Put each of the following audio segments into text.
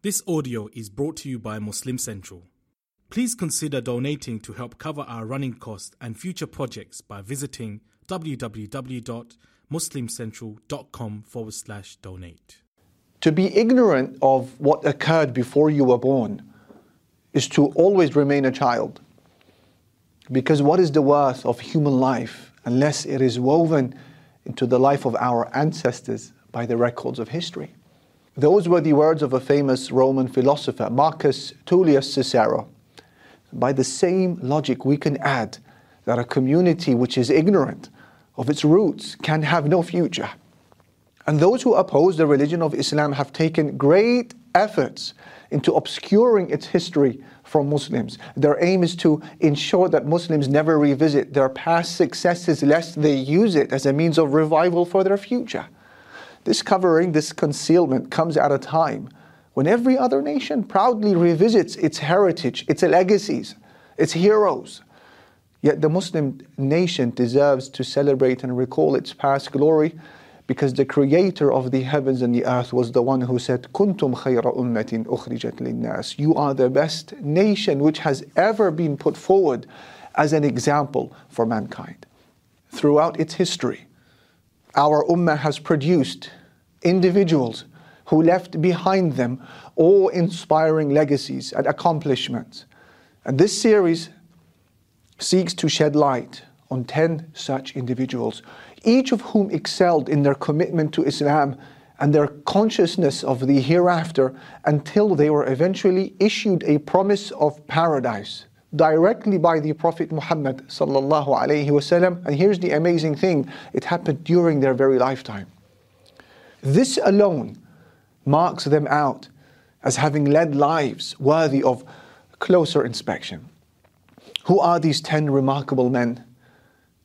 This audio is brought to you by Muslim Central. Please consider donating to help cover our running costs and future projects by visiting www.muslimcentral.com forward slash donate. To be ignorant of what occurred before you were born is to always remain a child. Because what is the worth of human life unless it is woven into the life of our ancestors by the records of history? Those were the words of a famous Roman philosopher, Marcus Tullius Cicero. By the same logic, we can add that a community which is ignorant of its roots can have no future. And those who oppose the religion of Islam have taken great efforts into obscuring its history from Muslims. Their aim is to ensure that Muslims never revisit their past successes lest they use it as a means of revival for their future. This covering, this concealment comes at a time when every other nation proudly revisits its heritage, its legacies, its heroes. Yet the Muslim nation deserves to celebrate and recall its past glory because the creator of the heavens and the earth was the one who said, Kuntum khayra ummatin ukhrijat linnas. You are the best nation which has ever been put forward as an example for mankind. Throughout its history, our ummah has produced individuals who left behind them awe inspiring legacies and accomplishments. And this series seeks to shed light on 10 such individuals, each of whom excelled in their commitment to Islam and their consciousness of the hereafter until they were eventually issued a promise of paradise directly by the Prophet Muhammad sallallahu alaihi wasallam. And here's the amazing thing: it happened during their very lifetime. This alone marks them out as having led lives worthy of closer inspection. Who are these 10 remarkable men?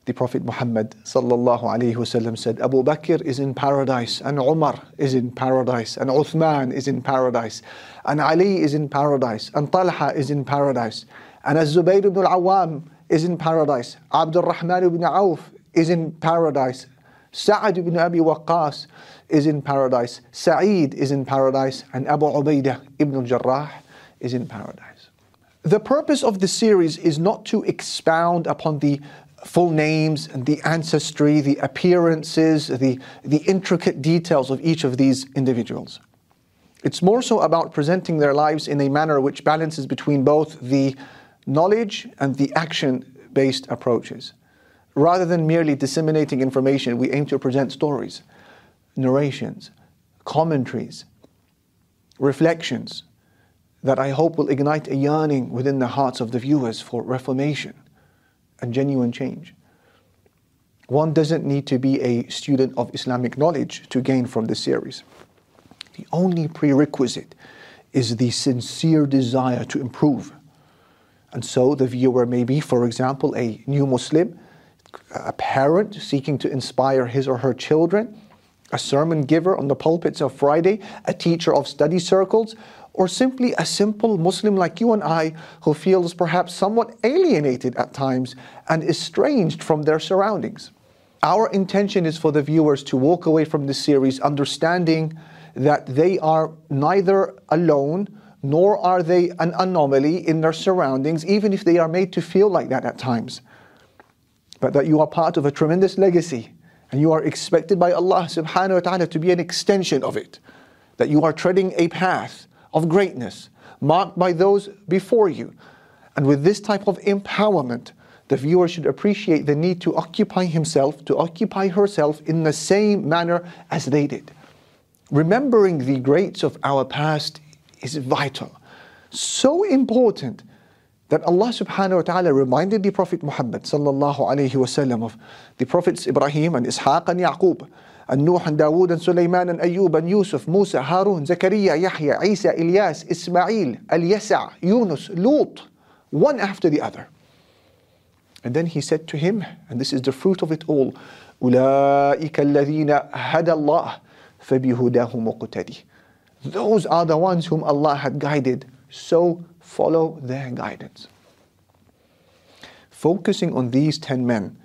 The Prophet Muhammad sallallahu alaihi wasallam said, Abu Bakr is in paradise, and Umar is in paradise, and Uthman is in paradise, and Ali is in paradise, and Talha is in paradise, and Az-Zubayr ibn al-Awwam is in paradise, Abdul Rahman ibn Auf is in paradise, Sa'ad ibn Abi Waqqas is in paradise, Sa'id is in paradise, and Abu Ubaidah ibn al-Jarrah is in paradise. The purpose of this series is not to expound upon the full names and the ancestry, the appearances, the, the intricate details of each of these individuals. It's more so about presenting their lives in a manner which balances between both the knowledge and the action based approaches. Rather than merely disseminating information, we aim to present stories, narrations, commentaries, reflections that I hope will ignite a yearning within the hearts of the viewers for reformation and genuine change. One doesn't need to be a student of Islamic knowledge to gain from this series. The only prerequisite is the sincere desire to improve. And so the viewer may be, for example, a new Muslim a parent seeking to inspire his or her children, a sermon giver on the pulpits of Friday, a teacher of study circles, or simply a simple Muslim like you and I who feels perhaps somewhat alienated at times and estranged from their surroundings. Our intention is for the viewers to walk away from this series understanding that they are neither alone nor are they an anomaly in their surroundings, even if they are made to feel like that at times but that you are part of a tremendous legacy and you are expected by Allah subhanahu wa ta'ala to be an extension of it. That you are treading a path of greatness marked by those before you. And with this type of empowerment, the viewer should appreciate the need to occupy himself, to occupy herself in the same manner as they did. Remembering the greats of our past is vital, so important that Allah subhanahu wa ta'ala reminded the Prophet Muhammad sallallahu alayhi wasallam of the Prophets Ibrahim and Ishaq and Yaqub and Nuh and Dawood and Sulaiman and Ayub and Yusuf, Musa, Harun, Zakaria, Yahya, Isa, Ilyas, Ismail, Al-Yasa, Yunus, Lut, one after the other. And then he said to him, and this is the fruit of it all, أولئك الذين هدى الله فبهداه مقتدي. those are the ones whom Allah had guided, so follow their guidance. Focusing on these 10 men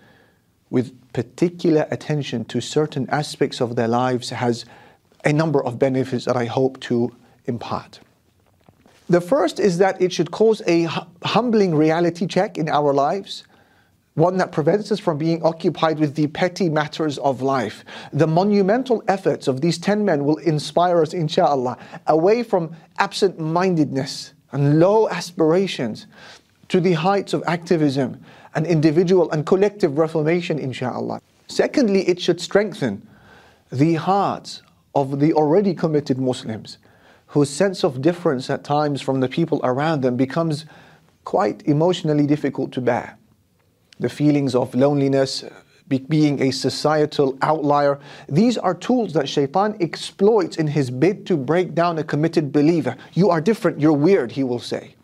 with particular attention to certain aspects of their lives has a number of benefits that I hope to impart. The first is that it should cause a humbling reality check in our lives one that prevents us from being occupied with the petty matters of life. The monumental efforts of these 10 men will inspire us, inshallah, away from absent mindedness and low aspirations to the heights of activism and individual and collective reformation, inshallah. Secondly, it should strengthen the hearts of the already committed Muslims whose sense of difference at times from the people around them becomes quite emotionally difficult to bear the feelings of loneliness, being a societal outlier. These are tools that shaitan exploits in his bid to break down a committed believer. You are different, you're weird, he will say.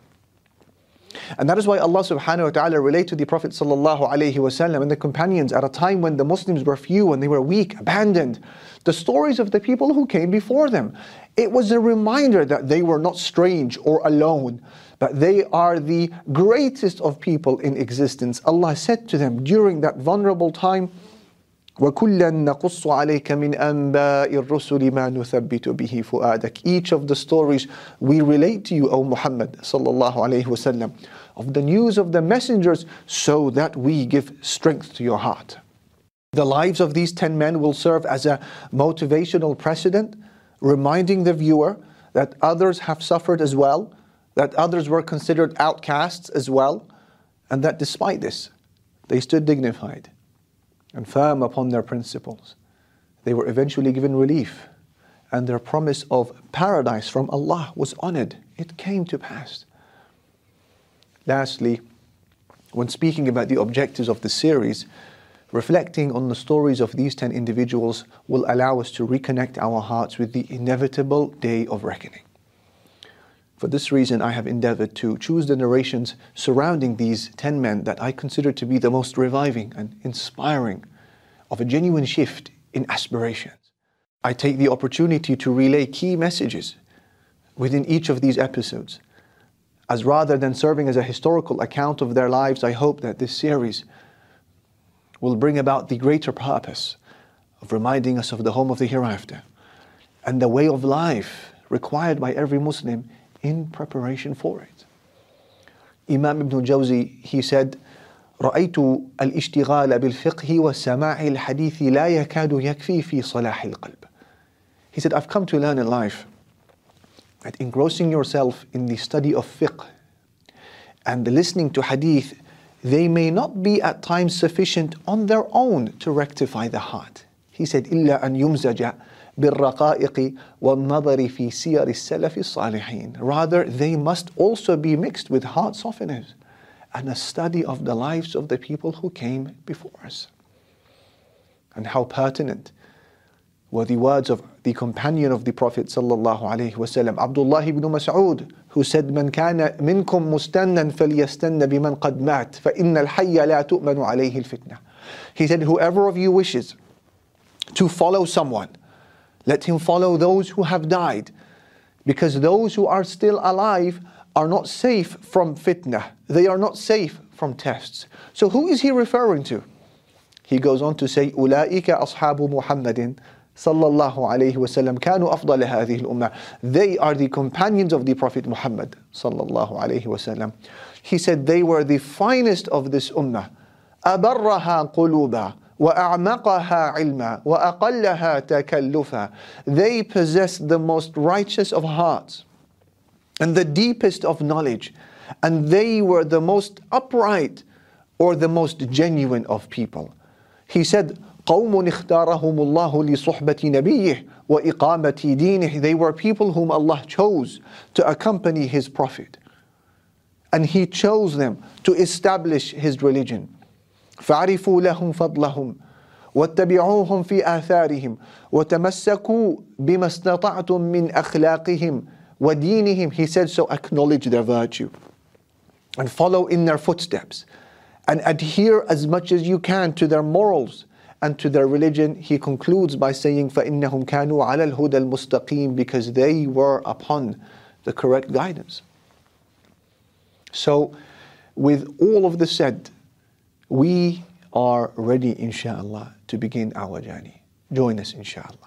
And that is why Allah subhanahu wa ta'ala related to the Prophet sallallahu wasallam and the companions at a time when the Muslims were few and they were weak, abandoned. The stories of the people who came before them. It was a reminder that they were not strange or alone, but they are the greatest of people in existence. Allah said to them during that vulnerable time, وَكُلًّا نَقُصُّ عَلَيْكَ مِنْ أَنْبَاءِ الرُّسُلِ مَا نُثَبِّتُ بِهِ فُؤَادَكَ Each of the stories we relate to you, O Muhammad sallallahu alayhi wasallam, of the news of the messengers so that we give strength to your heart. The lives of these 10 men will serve as a motivational precedent, reminding the viewer that others have suffered as well, that others were considered outcasts as well, and that despite this, they stood dignified and firm upon their principles. They were eventually given relief, and their promise of paradise from Allah was honored. It came to pass. Lastly, when speaking about the objectives of the series, reflecting on the stories of these 10 individuals will allow us to reconnect our hearts with the inevitable day of reckoning. For this reason, I have endeavored to choose the narrations surrounding these 10 men that I consider to be the most reviving and inspiring of a genuine shift in aspirations. I take the opportunity to relay key messages within each of these episodes. As rather than serving as a historical account of their lives, I hope that this series will bring about the greater purpose of reminding us of the home of the hereafter and the way of life required by every Muslim in preparation for it. Imam Ibn Jawzi, he said, رأيت الاشتغال بالفقه والسماع الحديث لا يكاد يكفي في صلاح القلب. He said, I've come to learn in life that engrossing yourself in the study of fiqh and the listening to hadith, they may not be at times sufficient on their own to rectify the heart. He said, إلا أن يمزج بالرقائق والنظر في سير السلف الصالحين. Rather, they must also be mixed with heart softeners and a study of the lives of the people who came before us. And how pertinent were the words of the companion of the Prophet sallallahu alaihi wasallam, Abdullah ibn Mas'ud, who said, "من كان منكم مستنا فليستن بمن قد مات فإن الحي لا تؤمن عليه الفتنة." He said, "Whoever of you wishes to follow someone." Let him follow those who have died, because those who are still alive are not safe from fitna. They are not safe from tests. So who is he referring to? He goes on to say, أولئك أصحاب محمد صلى الله عليه وسلم كانوا أفضل هذه الأمة. They are the companions of the Prophet Muhammad صلى الله عليه وسلم. He said they were the finest of this ummah. أبرها قلوبا وأعمقها علما وأقلها تكلفا They possessed the most righteous of hearts and the deepest of knowledge and they were the most upright or the most genuine of people. He said, قوم اختارهم الله لصحبة نبيه وإقامة دينه They were people whom Allah chose to accompany His Prophet. And He chose them to establish His religion. فاعرفوا لهم فضلهم واتبعوهم في آثارهم وتمسكوا بما استطعتم من أخلاقهم ودينهم He said so acknowledge their virtue and follow in their footsteps and adhere as much as you can to their morals and to their religion. He concludes by saying فإنهم كانوا على الهدى المستقيم because they were upon the correct guidance. So with all of this said, we are ready, inshallah, to begin our journey. Join us, inshallah.